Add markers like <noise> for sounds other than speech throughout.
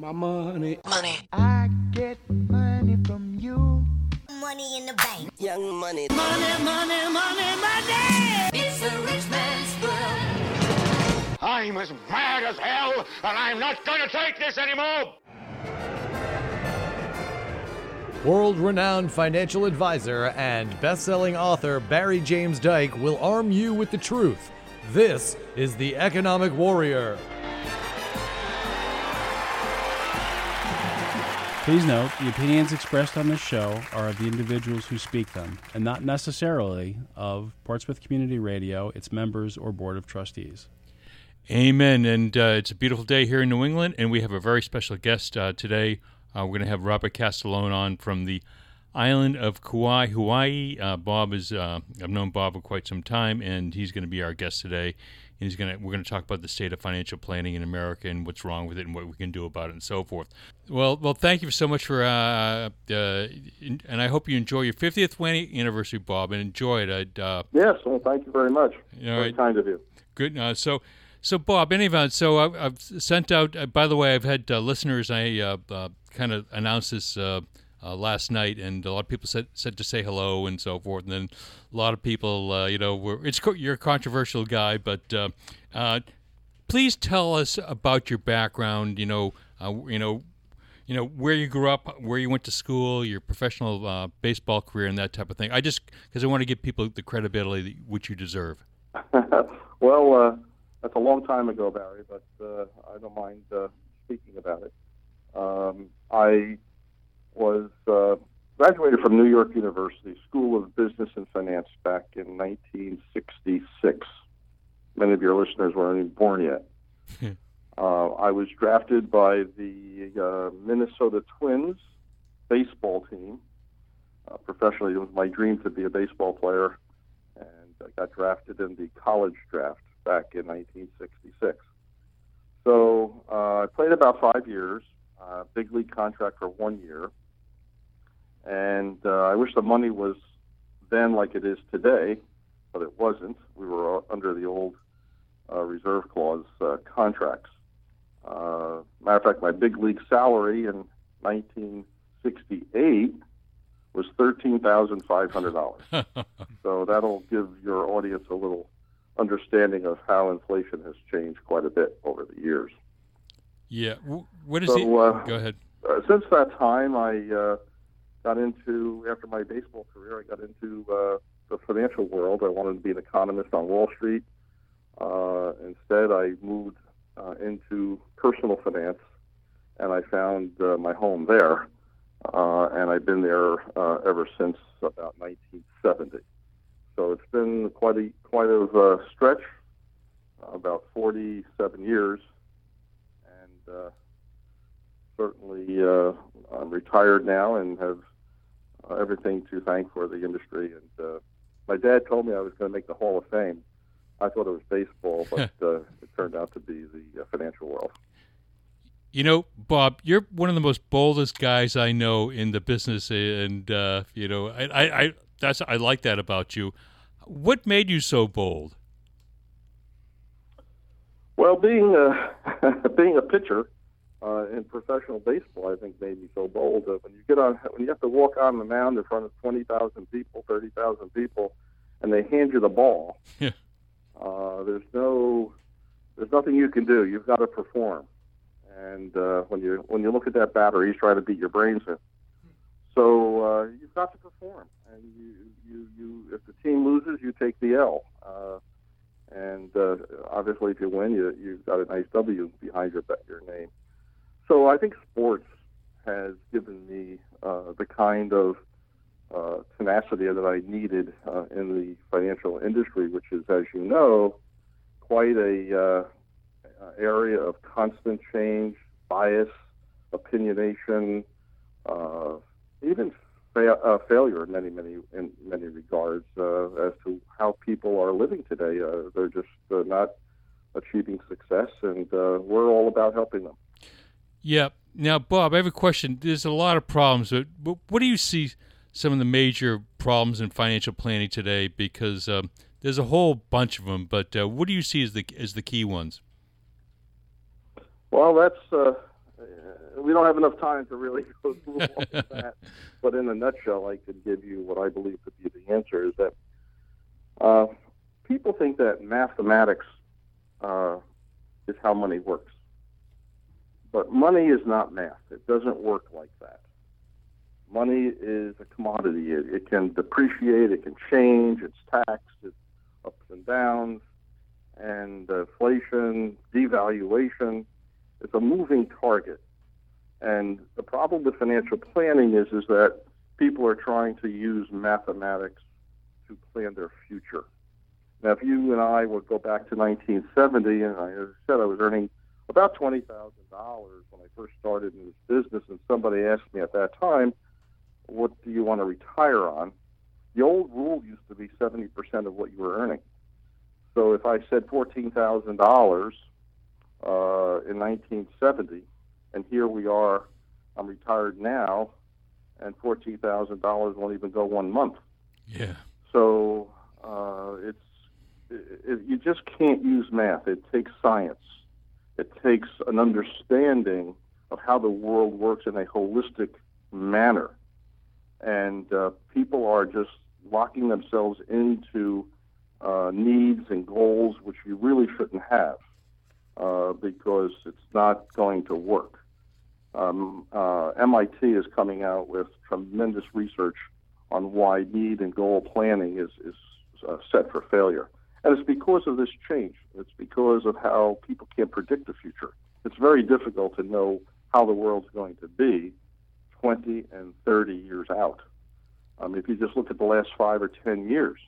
my money. Money. I get money from you. Money in the bank. Young money. Money, money, money, money. It's a rich man's world. I'm as mad as hell, and I'm not going to take this anymore. World renowned financial advisor and best selling author Barry James Dyke will arm you with the truth. This is The Economic Warrior. Please note, the opinions expressed on this show are of the individuals who speak them, and not necessarily of Portsmouth Community Radio, its members, or Board of Trustees. Amen. And uh, it's a beautiful day here in New England, and we have a very special guest uh, today. Uh, we're going to have Robert Castiglione on from the island of Kauai, Hawaii. Uh, Bob is uh, I've known Bob for quite some time, and he's going to be our guest today. And he's to we're going to talk about the state of financial planning in America and what's wrong with it and what we can do about it and so forth. Well, well, thank you so much for uh, uh, and I hope you enjoy your 50th wedding anniversary, Bob, and enjoy it. I'd, uh, Yes, well, thank you very much. All Very right. kind of you. Good. Uh, so, so Bob, any event, so I've, I've sent out. Uh, by the way, I've had uh, listeners. I uh, uh, kind of announced this uh, last night, and a lot of people said said to say hello and so forth. And then a lot of people, uh, you know, were it's you're a controversial guy, but uh, uh, please tell us about your background. You know, uh, you know. You know where you grew up, where you went to school, your professional uh, baseball career, and that type of thing. I just because I want to give people the credibility which you deserve. <laughs> well, that's a long time ago, Barry, but I don't mind speaking about it. Um, I was uh, graduated from New York University School of Business and Finance back in 1966. Many of your listeners weren't even born yet. uh, I was drafted by the uh, Minnesota Twins baseball team. Uh, professionally, it was my dream to be a baseball player and I got drafted in the college draft back in 1966. So uh, I played about five years, uh, big league contract for one year, and uh, I wish the money was then like it is today, but it wasn't. We were uh, under the old uh, reserve clause uh, contracts. Uh, matter of fact, my big league salary in 1968 was thirteen thousand five hundred dollars. <laughs> So that'll give your audience a little understanding of how inflation has changed quite a bit over the years. Yeah. What is So, it? uh, Go ahead. Uh, since that time, I uh, got into, after my baseball career, I got into uh, the financial world. I wanted to be an economist on Wall Street. Uh, instead, I moved uh, into personal finance, and I found uh, my home there. Uh, and I've been there uh, ever since about 1970. So it's been quite a quite a uh, stretch, about 47 years, and uh, certainly uh, I'm retired now and have everything to thank for the industry. And uh, my dad told me I was going to make the Hall of Fame. I thought it was baseball, but uh, it turned out to be the uh, financial world. You know, Bob, you're one of the most boldest guys I know in the business, and uh, you know, I, I, I, that's I like that about you. What made you so bold? Well, being a <laughs> being a pitcher uh, in professional baseball, I think made me so bold. Uh, when you get on, when you have to walk on the mound in front of twenty thousand people, thirty thousand people, and they hand you the ball, Yeah. uh, there's no, there's nothing you can do. You've got to perform. And uh, when you when you look at that batter, he's trying to beat your brains in. So uh, you've got to perform, and you you you if the team loses, you take the L. Uh, and uh, obviously, if you win, you you've got a nice W behind your your name. So I think sports has given me uh, the kind of uh, tenacity that I needed uh, in the financial industry, which is, as you know, quite a uh, area of constant change, bias, opinionation, uh, even fa- uh, failure in many, many, in many regards as to how people are living today. They're just not achieving success, and we're all about helping them. Yeah. Now, Bob, I have a question. There's a lot of problems, but what do you see some of the major problems in financial planning today? Because um, there's a whole bunch of them, but uh, what do you see as the as the key ones? Well, that's uh, uh, we don't have enough time to really <laughs> go through all of <laughs> that. But in a nutshell, I could give you what I believe to be the answer is that uh, people think that mathematics uh, is how money works. But money is not math. It doesn't work like that. Money is a commodity. It, it can depreciate, it can change, it's taxed, it's ups and downs, and inflation, devaluation. It's a moving target. And the problem with financial planning is, is that people are trying to use mathematics to plan their future. Now, if you and I would go back to 1970, and I, said, I was earning about $20,000 when I first started in this business, and somebody asked me at that time, what do you want to retire on? The old rule used to be 70% of what you were earning. So if I said $14,000 uh, in 1970, and here we are, I'm retired now, and $14,000 won't even go one month. Yeah. So uh, it's it, it, you just can't use math. It takes science. It takes an understanding of how the world works in a holistic manner, and uh, people are just locking themselves into uh, needs and goals which you really shouldn't have uh, because it's not going to work. Um, uh, MIT is coming out with tremendous research on why need and goal planning is, is uh, set for failure. And it's because of this change. It's because of how people can't predict the future. It's very difficult to know how the world's going to be 20 and 30 years out. If you just look at the last five or 10 years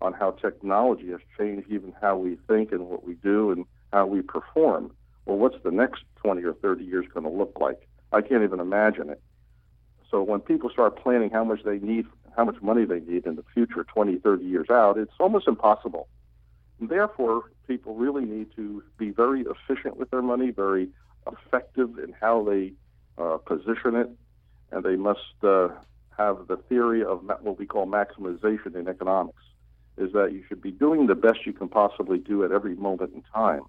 on how technology has changed even how we think and what we do and how we perform, well, what's the next 20 or 30 years going to look like? I can't even imagine it. So when people start planning how much they need, how much money they need in the future, 20, 30 years out, it's almost impossible. Therefore, people really need to be very efficient with their money, very effective in how they uh, position it, and they must uh, have the theory of what we call maximization in economics, is that you should be doing the best you can possibly do at every moment in time.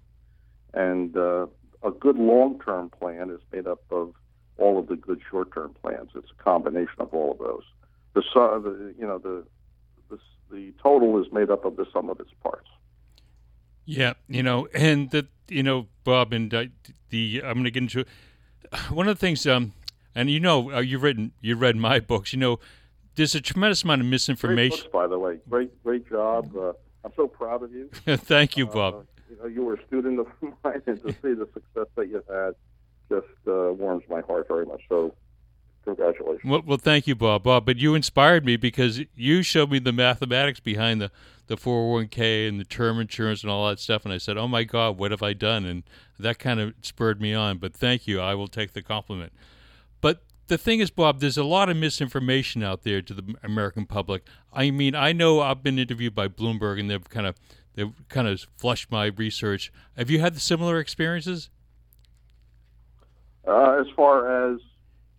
And uh, a good long-term plan is made up of all of the good short-term plans. It's a combination of all of those. The you know the, the the total is made up of the sum of its parts. Yeah, you know, and the you know Bob and uh, the I'm going to get into one of the things. Um, and you know, uh, you've written you've read my books. You know, there's a tremendous amount of misinformation. Books, by the way, great great job. Uh, I'm so proud of you. <laughs> Thank you, Bob. Uh, you know, you were a student of <laughs> mine, and to see the success that you've had just uh, warms my heart very much. So, congratulations. Well, well, thank you, Bob. Bob, but you inspired me because you showed me the mathematics behind the the 401k and the term insurance and all that stuff, and I said, "Oh my God, what have I done?" And that kind of spurred me on. But thank you. I will take the compliment. But the thing is, Bob, there's a lot of misinformation out there to the American public. I mean, I know I've been interviewed by Bloomberg, and they've kind of they've kind of flushed my research. Have you had similar experiences? Uh, as far as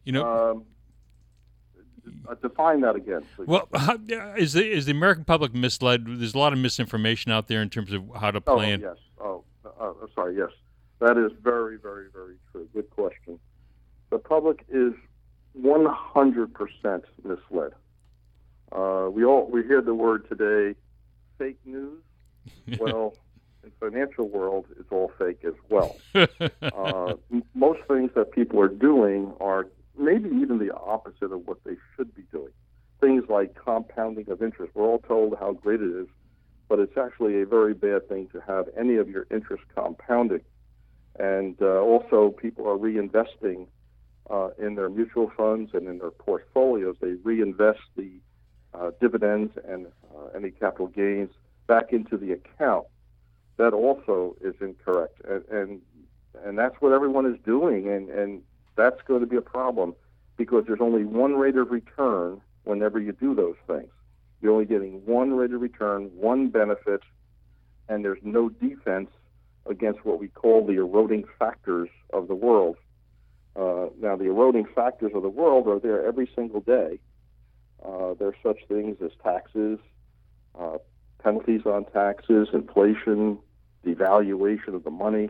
you know, um, uh, define that again. Please. Well, how, is the is the American public misled? There's a lot of misinformation out there in terms of how to plan. Oh, yes. Oh, uh, uh, sorry. Yes, that is very, very, very true. Good question. The public is 100% misled. Uh, we all we hear the word today, fake news. <laughs> well, in financial world, it's all fake as well. <laughs> uh, m- most things that people are doing are maybe even the opposite of what they should be doing. Things like compounding of interest. We're all told how great it is, but it's actually a very bad thing to have any of your interest compounding. And uh, also, people are reinvesting uh, in their mutual funds and in their portfolios. They reinvest the uh, dividends and uh, any capital gains back into the account. That also is incorrect, and and, and that's what everyone is doing, and, and that's going to be a problem because there's only one rate of return whenever you do those things. You're only getting one rate of return, one benefit, and there's no defense against what we call the eroding factors of the world. Uh, now, the eroding factors of the world are there every single day. Uh, there are such things as taxes, uh, penalties on taxes, inflation, devaluation of the money,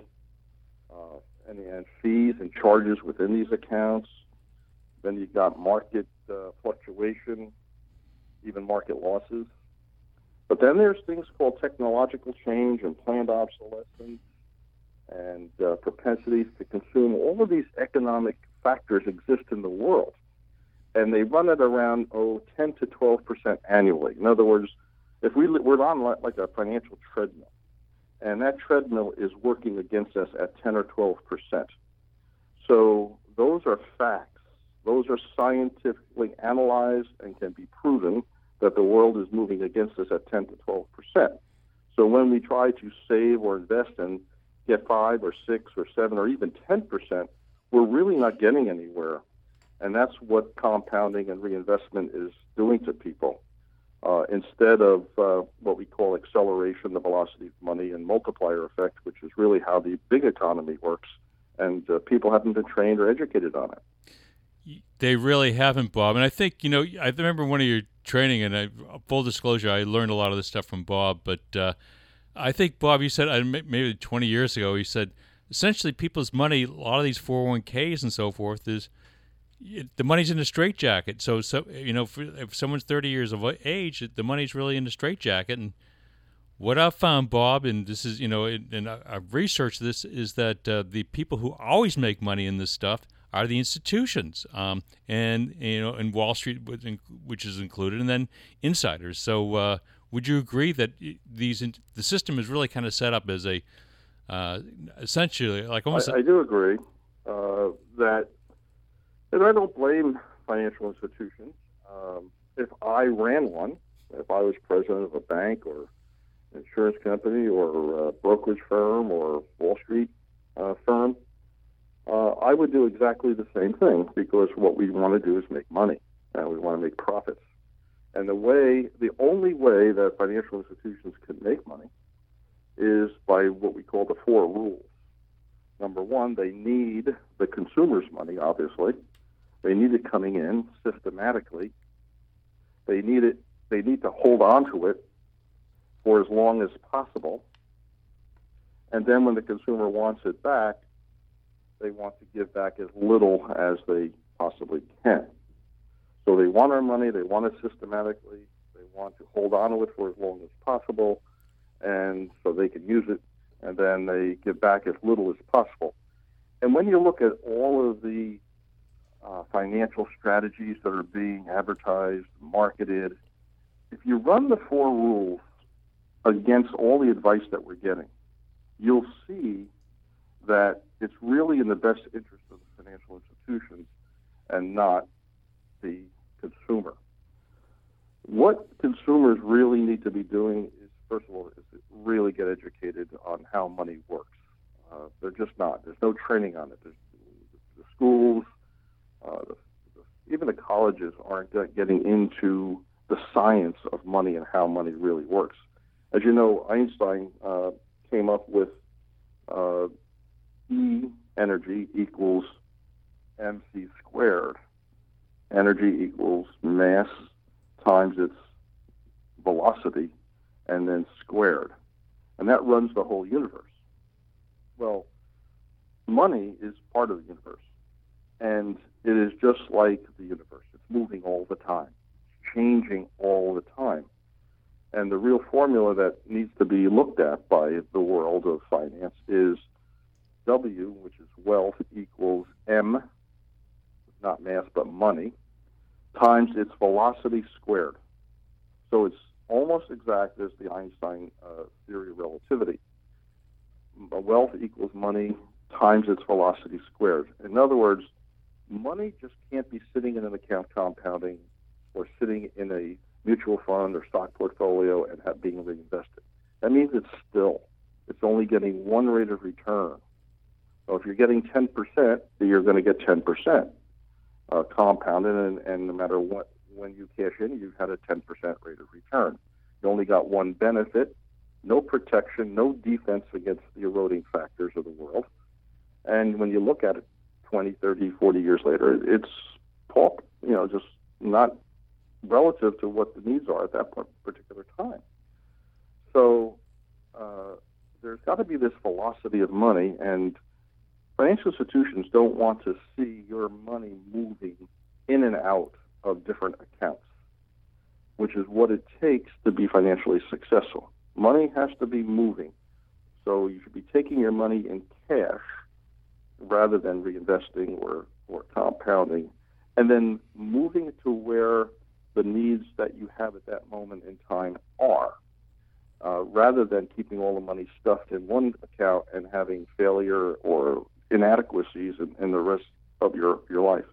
uh, and, and fees and charges within these accounts. Then you've got market uh, fluctuation, even market losses. But then there's things called technological change and planned obsolescence and uh, propensities to consume. All of these economic factors exist in the world, and they run at around oh 10 to 12 percent annually. In other words, if we we're on like a financial treadmill, and that treadmill is working against us at 10 or 12 percent. So those are facts. Those are scientifically analyzed and can be proven that the world is moving against us at 10 to 12 percent. So when we try to save or invest and get five or six or seven or even 10 percent, we're really not getting anywhere. And that's what compounding and reinvestment is doing to people. Uh, instead of uh, what we call acceleration, the velocity of money, and multiplier effect, which is really how the big economy works, and uh, people haven't been trained or educated on it. They really haven't, Bob. And I think you know, I remember one of your training, and I, full disclosure, I learned a lot of this stuff from Bob. But uh, I think Bob, you said maybe 20 years ago, he said essentially people's money, a lot of these 401ks and so forth, is the money's in a straitjacket. So, so you know, if someone's 30 years of age, the money's really in a straitjacket. And what I've found, Bob, and this is, you know, and I've researched this, is that uh, the people who always make money in this stuff are the institutions, um, and you know, and Wall Street, which is included, and then insiders. So, uh, would you agree that these the system is really kind of set up as a uh, essentially like almost? I, I do agree uh, I financial institutions. Um, if I ran one, if I was president of a bank or insurance company or brokerage firm or Wall Street uh, firm, uh, I would do exactly the same thing because what we want to do is make money and we want to make profits. And the way, the only way that financial institutions can make money is by what we call the four rules. Number one, they need the consumer's money, obviously. They need it coming in systematically. They need it. They need to hold on to it for as long as possible. And then when the consumer wants it back, they want to give back as little as they possibly can. So they want our money, they want it systematically, they want to hold on to it for as long as possible, and so they can use it, and then they give back as little as possible. And when you look at all of the uh, financial strategies that are being advertised, marketed. If you run the four rules against all the advice that we're getting, you'll see that it's really in the best interest of the financial institutions and not the consumer. What consumers really need to be doing is, first of all, is really get educated on how money works. Uh, they're just not. There's no training on it. There's, the schools, uh, the, even the colleges aren't getting into the science of money and how money really works. As you know, Einstein uh, came up with uh, E energy equals mc squared. Energy equals mass times its velocity and then squared. And that runs the whole universe. Well, money is part of the universe. And it is just like the universe. It's moving all the time, it's changing all the time. And the real formula that needs to be looked at by the world of finance is W, which is wealth, equals M, not mass, but money, times its velocity squared. So it's almost exact as the Einstein uh, theory of relativity. Wealth equals money times its velocity squared. In other words, money just can't be sitting in an account compounding or sitting in a mutual fund or stock portfolio and have, being reinvested. That means it's still. It's only getting one rate of return. So if you're getting 10%, you're going to get 10% uh, compounded, and, and no matter what, when you cash in, you've had a 10% rate of return. You only got one benefit, no protection, no defense against the eroding factors of the world. And when you look at it 20, 30, 40 years later, it's talk, you know, just not relative to what the needs are at that particular time. So uh, there's got to be this velocity of money, and financial institutions don't want to see your money moving in and out of different accounts, which is what it takes to be financially successful. Money has to be moving. So you should be taking your money in cash rather than reinvesting or, or compounding, and then moving to where the needs that you have at that moment in time are, uh, rather than keeping all the money stuffed in one account and having failure or inadequacies in, in the rest of your, your life.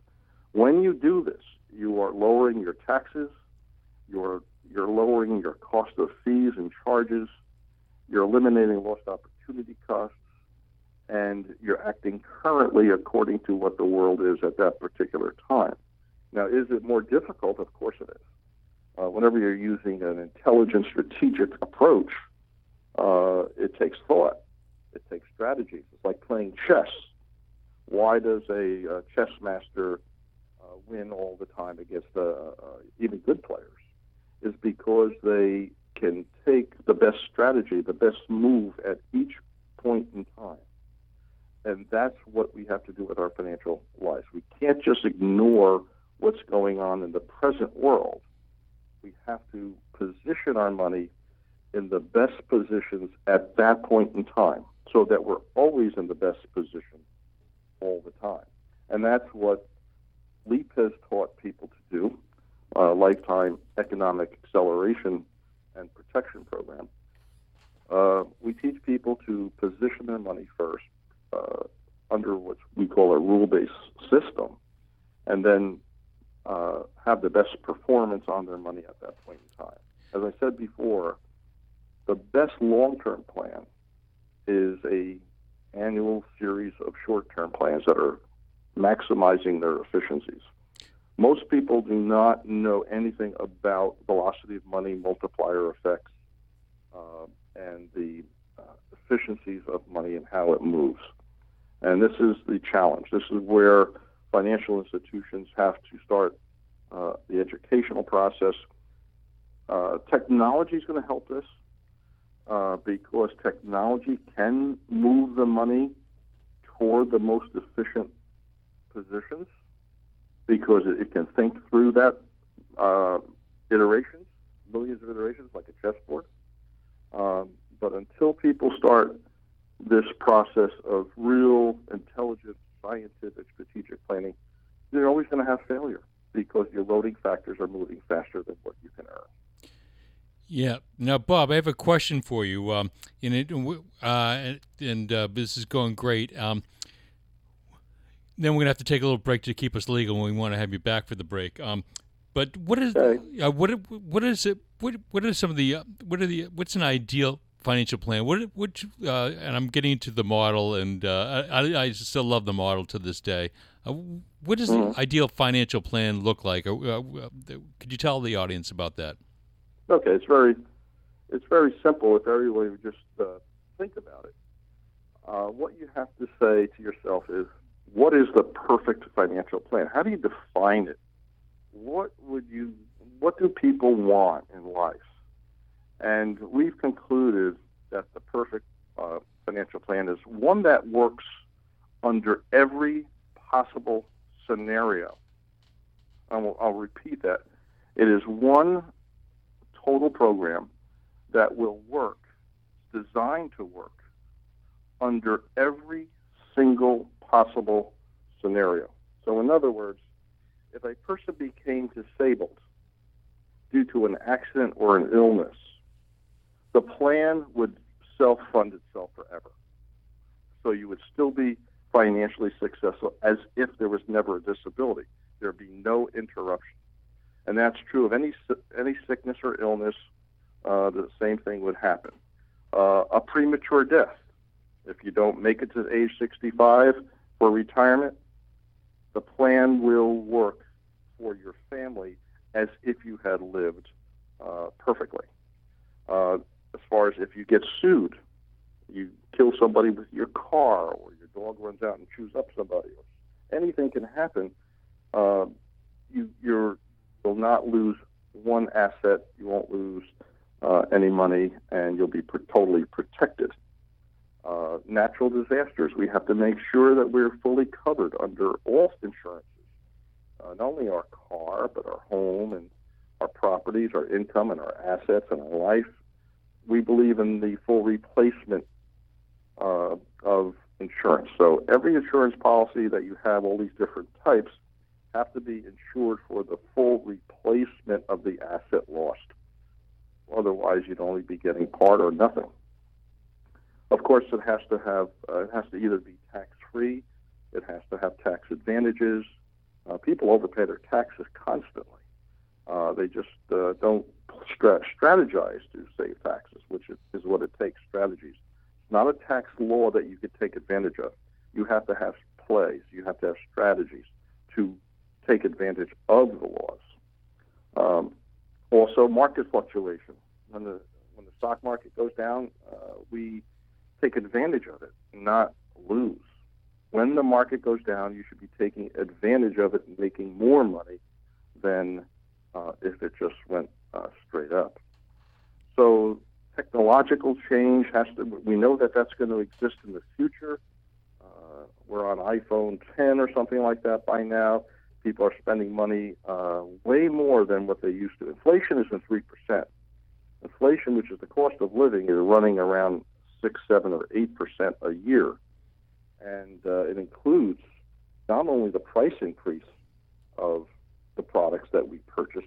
When you do this, you are lowering your taxes, you're, you're lowering your cost of fees and charges, you're eliminating lost opportunity costs, and you're acting currently according to what the world is at that particular time. Now, is it more difficult? Of course it is. Uh, whenever you're using an intelligent, strategic approach, uh, it takes thought, it takes strategies. It's like playing chess. Why does a, a chess master uh, win all the time against uh, uh, even good players? Is because they can take the best strategy, the best move at each point in time. And that's what we have to do with our financial lives. We can't just ignore what's going on in the present world. We have to position our money in the best positions at that point in time so that we're always in the best position all the time. And that's what LEAP has taught people to do, uh, Lifetime Economic Acceleration and Protection Program. Uh, we teach people to position their money first uh, under what we call a rule based system, and then uh, have the best performance on their money at that point in time. As I said before, the best long term plan is a annual series of short term plans that are maximizing their efficiencies. Most people do not know anything about velocity of money, multiplier effects, uh, and the uh, efficiencies of money and how it moves. And this is the challenge. This is where financial institutions have to start uh, the educational process. Uh, technology is going to help this uh, because technology can move the money toward the most efficient positions because it, can think through that uh, iterations, millions of iterations, like a chessboard. Um, but until people start this process of real intelligent, scientific, strategic planning, you're always going to have failure because your eroding factors are moving faster than what you can earn. Yeah. Now, Bob, I have a question for you. Um, in it, uh, and uh, this is going great. Um, then we're gonna have to take a little break to keep us legal, and we want to have you back for the break. Um, but what is Okay. uh, what what is it? What what are some of the uh, what are the what's an ideal financial plan? What which uh, and I'm getting into the model, and uh, I I still love the model to this day. Uh, what does Mm-hmm. the ideal financial plan look like? Uh, uh, could you tell the audience about that? Okay, it's very, it's very simple if everyone would just uh, think about it. Uh, what you have to say to yourself is, what is the perfect financial plan? How do you define it? What would you, what do people want in life? And we've concluded that the perfect uh, financial plan is one that works under every possible scenario. Will, I'll repeat that. It is one total program that will work, designed to work, under every single possible scenario. So, in other words, if a person became disabled due to an accident or an illness, the plan would self fund itself forever. So, you would still be financially successful as if there was never a disability. There'd be no interruption and that's true of any any sickness or illness. Uh, the same thing would happen. Uh, a premature death, if you don't make it to age 65 for retirement, the plan will work for your family as if you had lived uh, perfectly. Uh, as far as if you get sued, you kill somebody with your car, or your dog runs out and chews up somebody, or anything can happen. Uh, you, you're will not lose one asset. You won't lose uh, any money, and you'll be pr- totally protected. Uh, natural disasters. We have to make sure that we're fully covered under all insurances, uh, not only our car, but our home and our properties, our income, and our assets and our life. We believe in the full replacement uh, of insurance. So every insurance policy that you have, all these different types, have to be insured for the full replacement of the asset lost. Otherwise, you'd only be getting part or nothing. Of course, it has to have uh, it has to either be tax free, it has to have tax advantages. Uh, people overpay their taxes constantly. Uh, they just uh, don't stra- strategize to save taxes, which is, is what it takes. Strategies. It's not a tax law that you could take advantage of. You have to have plays. You have to have strategies to take advantage of the laws. Um, also, market fluctuation. When the when the stock market goes down, uh, we take advantage of it, not lose. When the market goes down, you should be taking advantage of it and making more money than uh, if it just went uh, straight up. So technological change has to. We know that that's going to exist in the future. Uh, we're on iPhone 10 or something like that by now. People are spending money uh, way more than what they used to. Inflation isn't three percent. Inflation, which is the cost of living, is running around six, seven, or eight percent a year, and uh, it includes not only the price increase of the products that we purchase,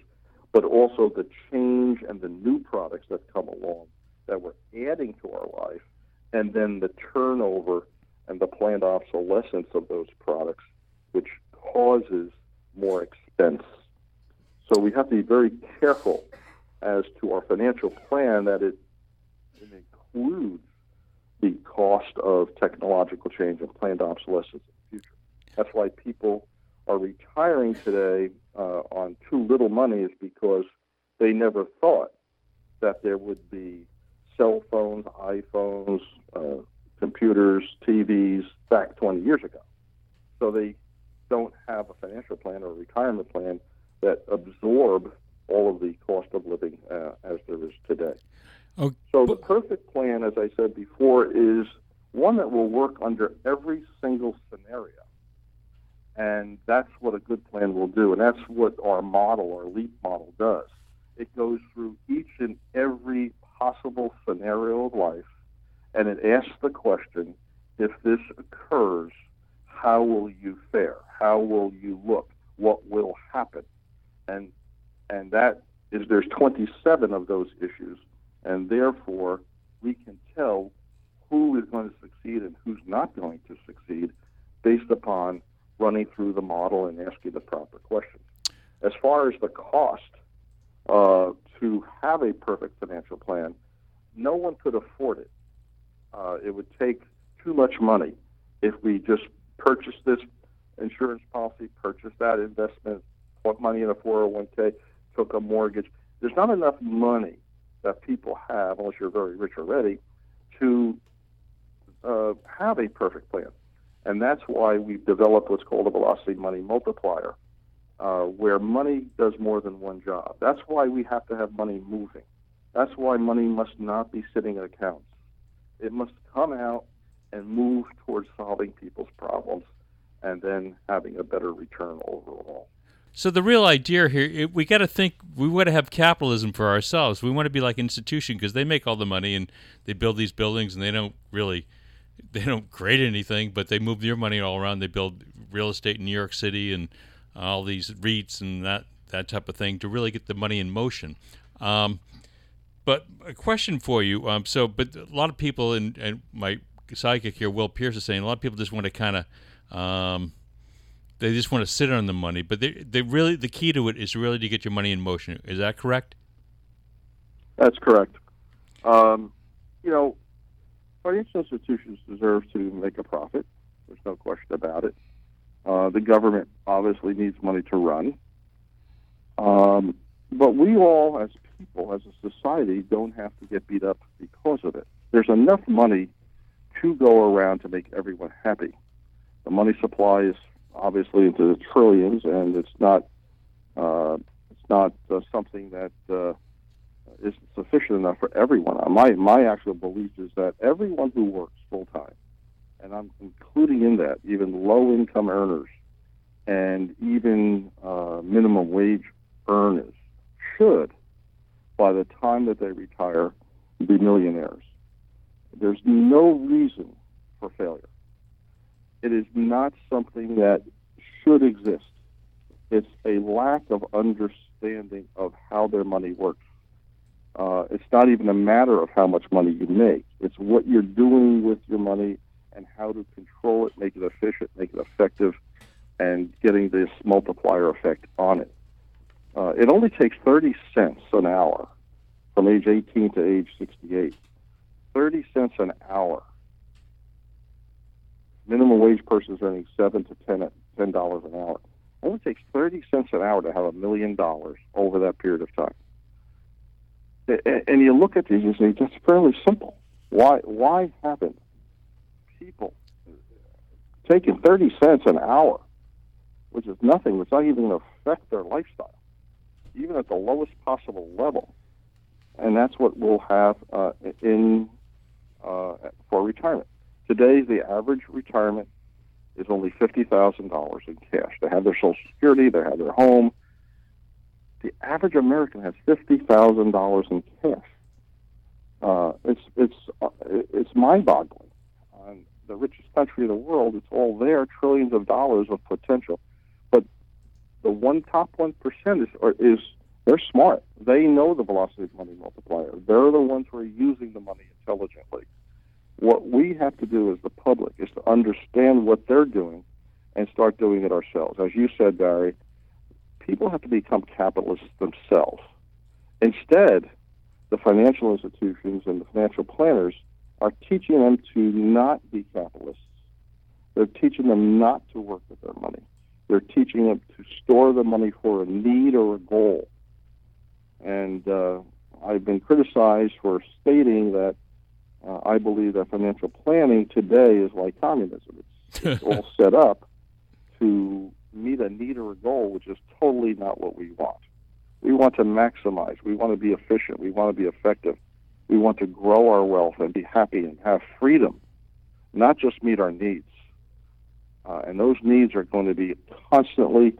but also the change and the new products that come along that we're adding to our life, and then the turnover and the planned obsolescence of those products, which causes more expense. So we have to be very careful as to our financial plan that it, it includes the cost of technological change and planned obsolescence in the future. That's why people are retiring today uh, on too little money is because they never thought that there would be cell phones, iPhones, uh, computers, TVs back 20 years ago. So they don't have a financial plan or a retirement plan that absorb all of the cost of living uh, as there is today. Oh, so the perfect plan, as I said before, is one that will work under every single scenario. And that's what a good plan will do. And that's what our model, our LEAP model, does. It goes through each and every possible scenario of life, and it asks the question if this occurs, how will you fare? How will you look? What will happen? And and that is there's 27 of those issues, and therefore we can tell who is going to succeed and who's not going to succeed based upon running through the model and asking the proper questions. As far as the cost uh, to have a perfect financial plan, no one could afford it. Uh, it would take too much money if we just purchased this insurance policy, purchased that investment, put money in a 401k, took a mortgage. There's not enough money that people have, unless you're very rich already, to uh, have a perfect plan. And that's why we've developed what's called a velocity money multiplier, uh, where money does more than one job. That's why we have to have money moving. That's why money must not be sitting in accounts. It must come out and move towards solving people's problems and then having a better return overall. So the real idea here, we got to think we want to have capitalism for ourselves. We want to be like institution because they make all the money and they build these buildings and they don't really they don't create anything, but they move their money all around. They build real estate in New York City and all these REITs and that that type of thing to really get the money in motion. Um, but a question for you. Um, so, but a lot of people, and, and my sidekick here, Will Pierce, is saying a lot of people just want to kind of, um, they just want to sit on the money. But they, they really, the key to it is really to get your money in motion. Is that correct? That's correct. Um, you know, financial institutions deserve to make a profit. There's no question about it. Uh, the government obviously needs money to run. Um, but we all, as people, as a society, don't have to get beat up because of it. There's enough money to go around to make everyone happy. The money supply is obviously into the trillions, and it's not uh, it's not uh, something that uh, isn't sufficient enough for everyone. My my actual belief is that everyone who works full time, and I'm including in that even low income earners and even uh, minimum wage earners should, by the time that they retire, be millionaires. There's no reason for failure. It is not something that should exist. It's a lack of understanding of how their money works. Uh, it's not even a matter of how much money you make. It's what you're doing with your money and how to control it, make it efficient, make it effective, and getting this multiplier effect on it. Uh, it only takes 30 cents an hour from age 18 to age 68. 30 cents an hour. Minimum wage person is earning 7 to 10 $10 an hour. It only takes 30 cents an hour to have a million dollars over that period of time. And you look at these and say, that's fairly simple. Why, why haven't people taking 30 cents an hour, which is nothing, it's not even affect their lifestyle, even at the lowest possible level? And that's what we'll have uh, in uh, for retirement. Today, the average retirement is only $50,000 in cash. They have their Social Security, they have their home. The average American has $50,000 in cash. Uh, it's it's uh, it's mind-boggling. On the richest country in the world, it's all there, trillions of dollars of potential. But the one top one percent is, is they're smart. They know the velocity of money multiplier. They're the ones who are using the money intelligently. What we have to do as the public is to understand what they're doing and start doing it ourselves. As you said, Barry, people have to become capitalists themselves. Instead, the financial institutions and the financial planners are teaching them to not be capitalists. They're teaching them not to work with their money. They're teaching them to store the money for a need or a goal. And uh, I've been criticized for stating that uh, I believe that financial planning today is like communism. It's, it's <laughs> all set up to meet a need or a goal, which is totally not what we want. We want to maximize. We want to be efficient. We want to be effective. We want to grow our wealth and be happy and have freedom, not just meet our needs. Uh, and those needs are going to be constantly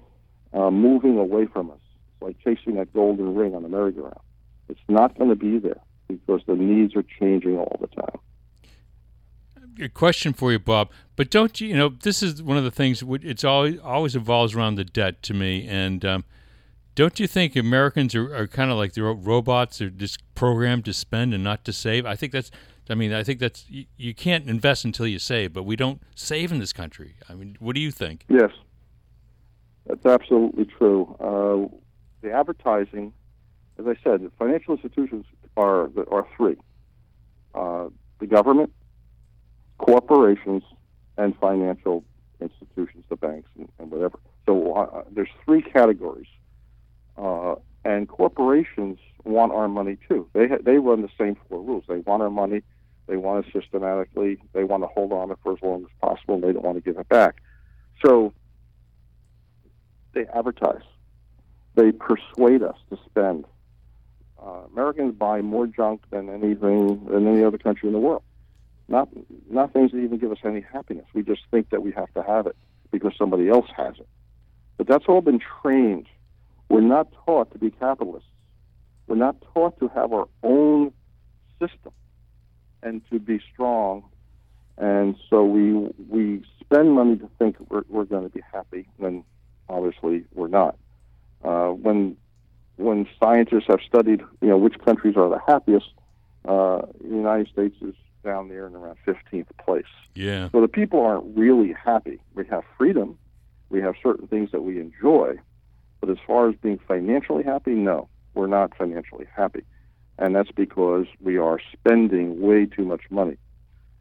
uh, moving away from us. It's like chasing that golden ring on a merry-go-round. It's not going to be there because the needs are changing all the time. A question for you, Bob. But don't you, you know, this is one of the things. It's always always evolves around the debt to me, and um, don't you think Americans are, are kind of like the robots? They're just programmed to spend and not to save. I think that's. I mean, I think that's you, you can't invest until you save, but we don't save in this country. I mean, what do you think? Yes, that's absolutely true. Uh, the advertising, as I said, the financial institutions are are three: uh, the government, corporations, and financial institutions, the banks, and, and whatever. So uh, there's three categories, uh, and corporations want our money too. They ha- they run the same four rules. They want our money. They want it systematically. They want to hold on to it for as long as possible. And they don't want to give it back. So they advertise. They persuade us to spend uh, Americans buy more junk than anything than any other country in the world. Not not things that even give us any happiness. We just think that we have to have it because somebody else has it. But that's all been trained. We're not taught to be capitalists. We're not taught to have our own system and to be strong. And so we we spend money to think we're, we're going to be happy when obviously we're not. Uh, when when scientists have studied, you know, which countries are the happiest, uh, the United States is down there in around 15th place. Yeah. So the people aren't really happy. We have freedom, we have certain things that we enjoy, but as far as being financially happy, no, we're not financially happy, and that's because we are spending way too much money,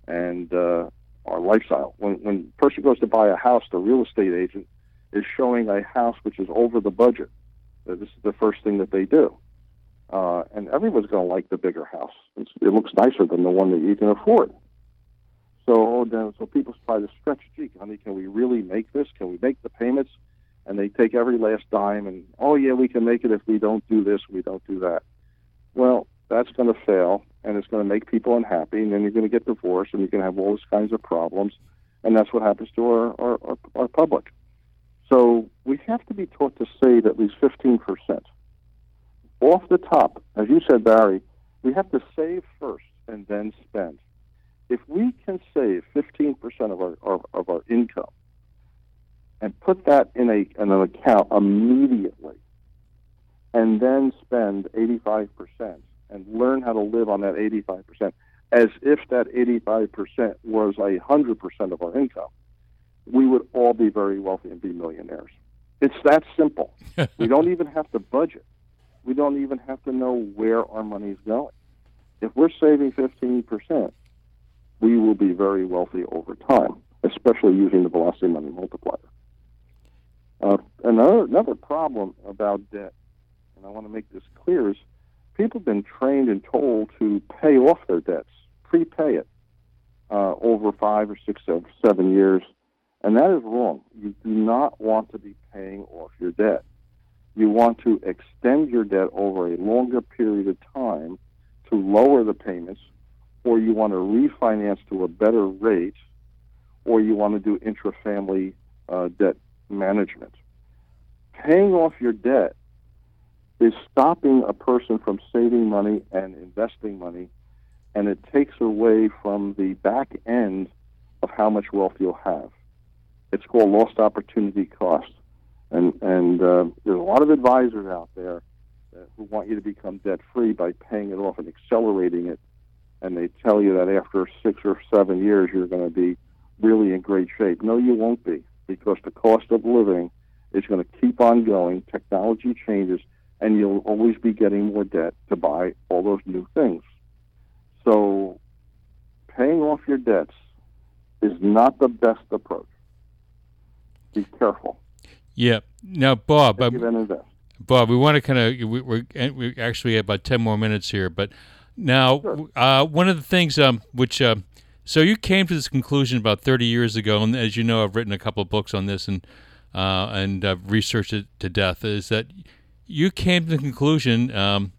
and uh, our lifestyle. When when a person goes to buy a house, the real estate agent is showing a house which is over the budget this is the first thing that they do. Uh, and everyone's going to like the bigger house. It's, it looks nicer than the one that you can afford. So then, so people try to stretch. Gee, honey, can we really make this? Can we make the payments? And they take every last dime and oh yeah, we can make it if we don't do this, we don't do that. Well, that's going to fail, and it's going to make people unhappy, and then you're going to get divorced, and you're going to have all these kinds of problems, and that's what happens to our, our, our, our public. So we have to be taught to save at least 15%. Off the top, as you said, Barry, we have to save first and then spend. If we can save 15% of our, of, of our income and put that in, a, in an account immediately, and then spend 85% and learn how to live on that 85% as if that 85% was 100% of our income, we would all be very wealthy and be millionaires. It's that simple. <laughs> we don't even have to budget. We don't even have to know where our money is going. If we're saving 15%, we will be very wealthy over time, especially using the velocity money multiplier. Uh, another, another problem about debt, and I want to make this clear, is people have been trained and told to pay off their debts, prepay it uh, over five or six or seven years, and that is wrong. You do not want to be paying off your debt. You want to extend your debt over a longer period of time to lower the payments, or you want to refinance to a better rate, or you want to do intra-family uh, debt management. Paying off your debt is stopping a person from saving money and investing money, and it takes away from the back end of how much wealth you'll have. It's called lost opportunity cost, and and uh, there's a lot of advisors out there who want you to become debt free by paying it off and accelerating it, and they tell you that after six or seven years you're going to be really in great shape. No, you won't be because the cost of living is going to keep on going. Technology changes and you'll always be getting more debt to buy all those new things. So, paying off your debts is not the best approach. Be careful. Yeah. Now, Bob, invest. Bob, we want to kind of we, we're we actually have about ten more minutes here, but now Sure. uh, one of the things um, which uh, so you came to this conclusion about thirty years ago, and as you know, I've written a couple of books on this and uh, and uh, researched it to death. Is that you came to the conclusion um,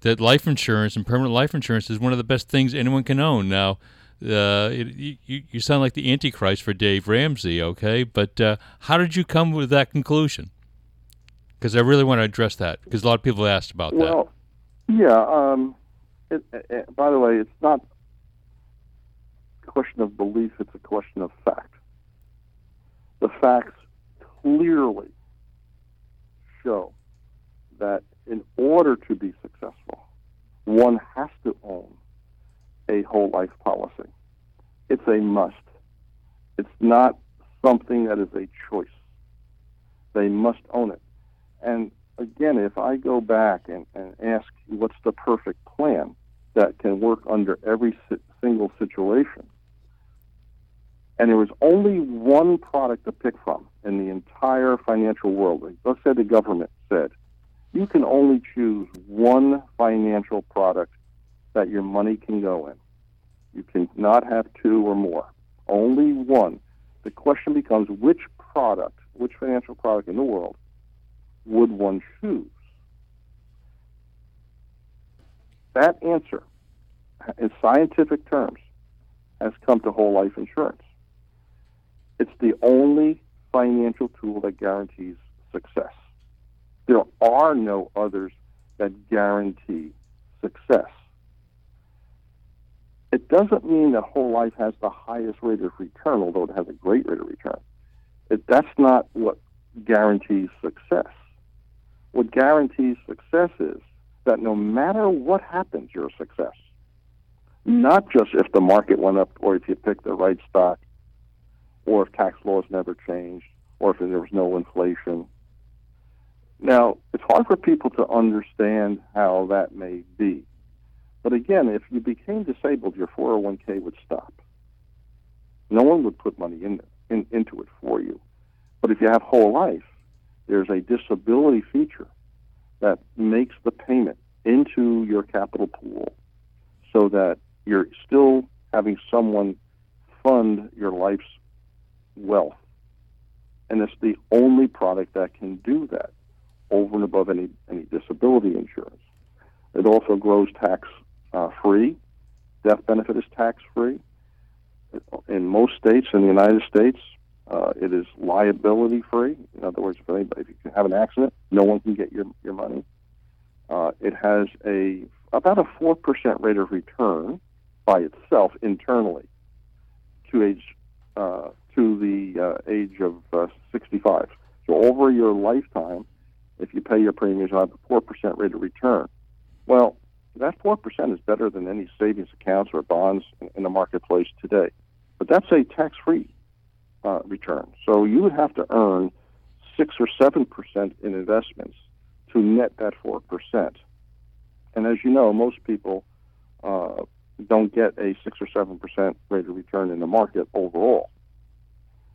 that life insurance and permanent life insurance is one of the best things anyone can own. Now, uh, you, you sound like the Antichrist for Dave Ramsey, okay? But uh, how did you come with that conclusion? Because I really want to address that, because a lot of people asked about that. Well, yeah. Um, it, it, by the way, it's not a question of belief; it's a question of fact. The facts clearly show that in order to be successful, one has to own a whole life policy. It's a must. It's not something that is a choice. They must own it. And again, if I go back and, and ask what's the perfect plan that can work under every si- single situation, and there was only one product to pick from in the entire financial world, let's say the government said, you can only choose one financial product that your money can go in. You cannot have two or more. Only one. The question becomes which product, which financial product in the world would one choose? That answer, in scientific terms, has come to whole life insurance. It's the only financial tool that guarantees success. There are no others that guarantee success. It doesn't mean that whole life has the highest rate of return, although it has a great rate of return. It, that's not what guarantees success. What guarantees success is that no matter what happens, you're a success. Not just if the market went up or if you picked the right stock or if tax laws never changed or if there was no inflation. Now, it's hard for people to understand how that may be. But again, if you became disabled, your 401k would stop. No one would put money in, in, into it for you. But if you have whole life, there's a disability feature that makes the payment into your capital pool so that you're still having someone fund your life's wealth. And it's the only product that can do that over and above any, any disability insurance. It also grows tax uh, free. Death benefit is tax free. In most states in the United States, uh, it is liability free. In other words, if, anybody, if you have an accident, no one can get your, your money. Uh, it has a about a four percent rate of return by itself internally to age uh, to the uh, age of uh, 65. So over your lifetime, if you pay your premiums, you have a four percent rate of return. Well, that four percent is better than any savings accounts or bonds in, in the marketplace today. But that's a tax-free uh, return. So you would have to earn six or seven percent in investments to net that four percent. And as you know, most people uh, don't get a six or seven percent rate of return in the market overall.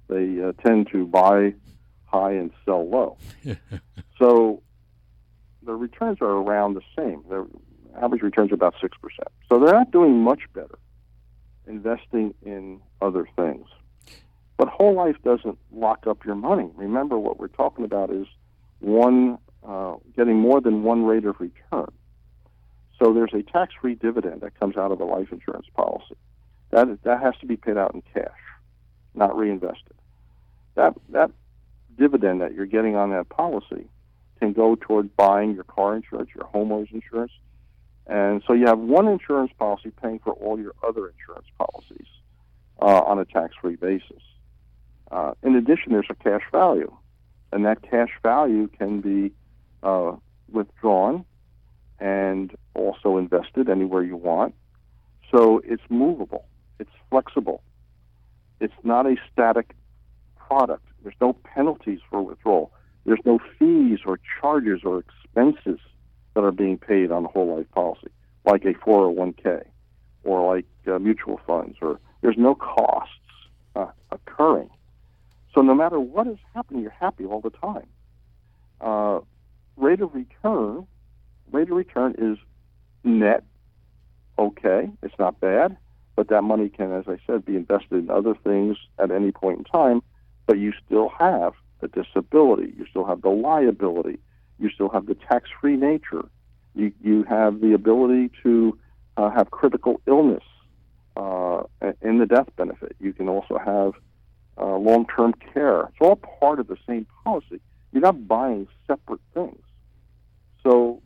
They uh, tend to buy high and sell low. <laughs> so the returns are around the same. The average returns are about six percent. So they're not doing much better investing in other things. But whole life doesn't lock up your money. Remember, what we're talking about is one uh, getting more than one rate of return. So there's a tax-free dividend that comes out of a life insurance policy. That is, that has to be paid out in cash, not reinvested. That that dividend that you're getting on that policy can go toward buying your car insurance, your homeowner's insurance, and so you have one insurance policy paying for all your other insurance policies uh, on a tax-free basis. Uh, in addition, there's a cash value, and that cash value can be uh, withdrawn and also invested anywhere you want. So it's movable, it's flexible, it's not a static product. There's no penalties for withdrawal. There's no fees or charges or expenses that are being paid on a whole life policy, like a 401k or like uh, mutual funds, or there's no costs uh, occurring. So no matter what is happening, you're happy all the time. Uh, rate of return, rate of return is net. Okay, it's not bad, but that money can, as I said, be invested in other things at any point in time. But you still have the disability, you still have the liability, you still have the tax-free nature. You you have the ability to uh, have critical illness uh, in the death benefit. You can also have uh, long-term care. It's all part of the same policy. You're not buying separate things. So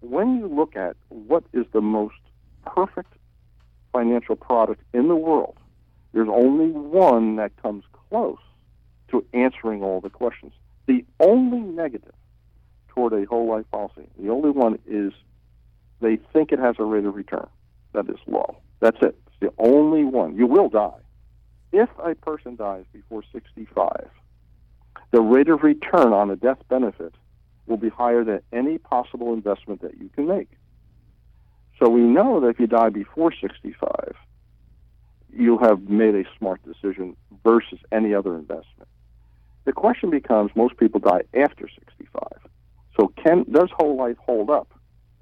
when you look at what is the most perfect financial product in the world, there's only one that comes close to answering all the questions. The only negative toward a whole life policy, the only one is they think it has a rate of return that is low. That's it. It's the only one. You will die. If a person dies before 65, the rate of return on a death benefit will be higher than any possible investment that you can make. So we know that if you die before 65, you'll have made a smart decision versus any other investment. The question becomes most people die after 65. So can does whole life hold up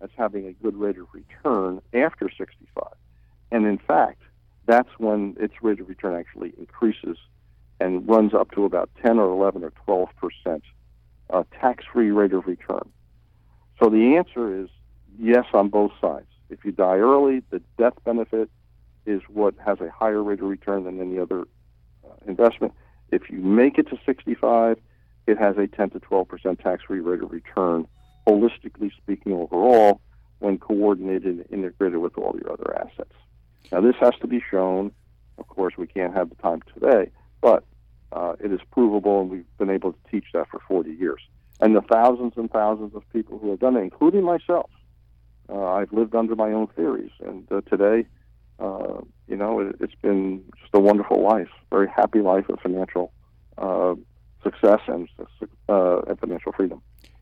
as having a good rate of return after 65? And in fact, that's when its rate of return actually increases and runs up to about 10 or 11 or 12 percent uh, tax-free rate of return. So the answer is yes on both sides. If you die early, the death benefit is what has a higher rate of return than any other uh, investment. If you make it to 65, it has a 10 to 12 percent tax-free rate of return, holistically speaking, overall, when coordinated and integrated with all your other assets. Now, this has to be shown. Of course, we can't have the time today, but uh, it is provable, and we've been able to teach that for 40 years. And the thousands and thousands of people who have done it, including myself, uh, I've lived under my own theories. And uh, today, uh, you know, it, has been just a wonderful life, very happy life of financial uh, success and, uh, and financial freedom.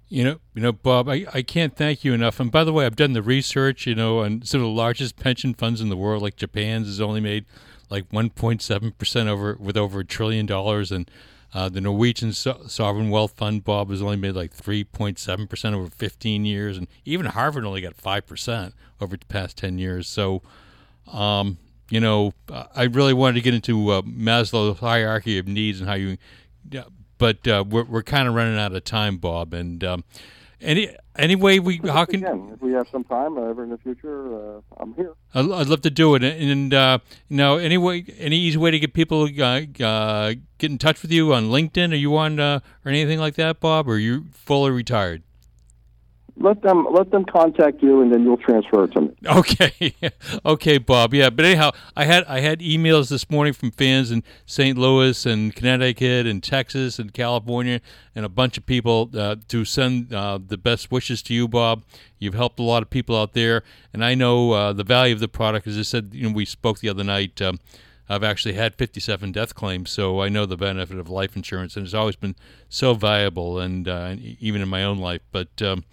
You know, you know, Bob, I, I can't thank you enough. And by the way, I've done the research, you know, and some of the largest pension funds in the world, like Japan's, has only made like 1.7 percent over with over a trillion dollars, and uh, the Norwegian so- sovereign wealth fund, Bob, has only made like 3.7 percent over 15 years, and even Harvard only got five percent over the past 10 years. So, um, you know, I really wanted to get into uh, Maslow's hierarchy of needs and how you but uh, we're, we're kind of running out of time, Bob. And um, Any any way we how can Again, if we have some time uh, ever in the future, uh, I'm here. I'd, I'd love to do it. And uh, you know, any way, any easy way to get people uh, uh, get in touch with you on LinkedIn? Are you on uh, or anything like that, Bob? Or are you fully retired? Let them let them contact you, and then you'll transfer it to me. <laughs> Okay, okay, Bob. Yeah, but anyhow, I had I had emails this morning from fans in St. Louis and Connecticut and Texas and California and a bunch of people uh, to send uh, the best wishes to you, Bob. You've helped a lot of people out there, and I know uh, the value of the product. As I said, you know, we spoke the other night. Um, I've actually had 57 death claims, so I know the benefit of life insurance, and it's always been so valuable, and uh, even in my own life. But um,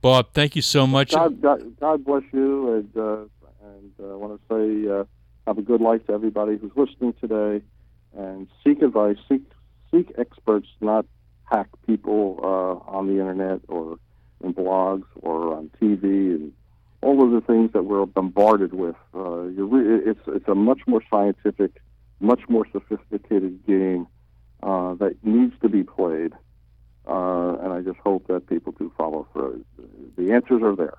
Bob, thank you so much. God, God, God bless you, and uh, and uh, I want to say uh, have a good life to everybody who's listening today, and seek advice, seek seek experts, not hack people uh, on the internet or in blogs or on TV and all of the things that we're bombarded with. Uh, re- it's it's a much more scientific, much more sophisticated game uh, that needs to be played. Uh, and I just hope that people do follow through. The answers are there.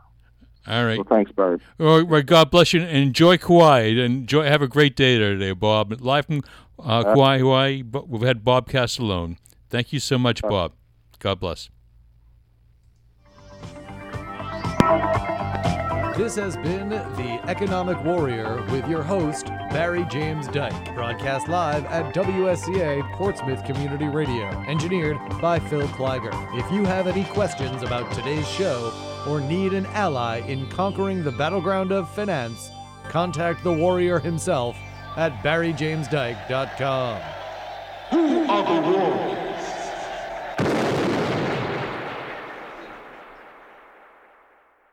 All right. So thanks, Barry. All right. God bless you, and enjoy Kauai. Enjoy. Have a great day there today, Bob. Live from uh, Kauai, Hawaii. We've had Bob Castiglione. Thank you so much, Bob. God bless. This has been The Economic Warrior with your host, Barry James Dyke. Broadcast live at WSCA Portsmouth Community Radio. Engineered by Phil Kleiger. If you have any questions about today's show or need an ally in conquering the battleground of finance, contact the warrior himself at barryjamesdyke.com. Who are the warriors?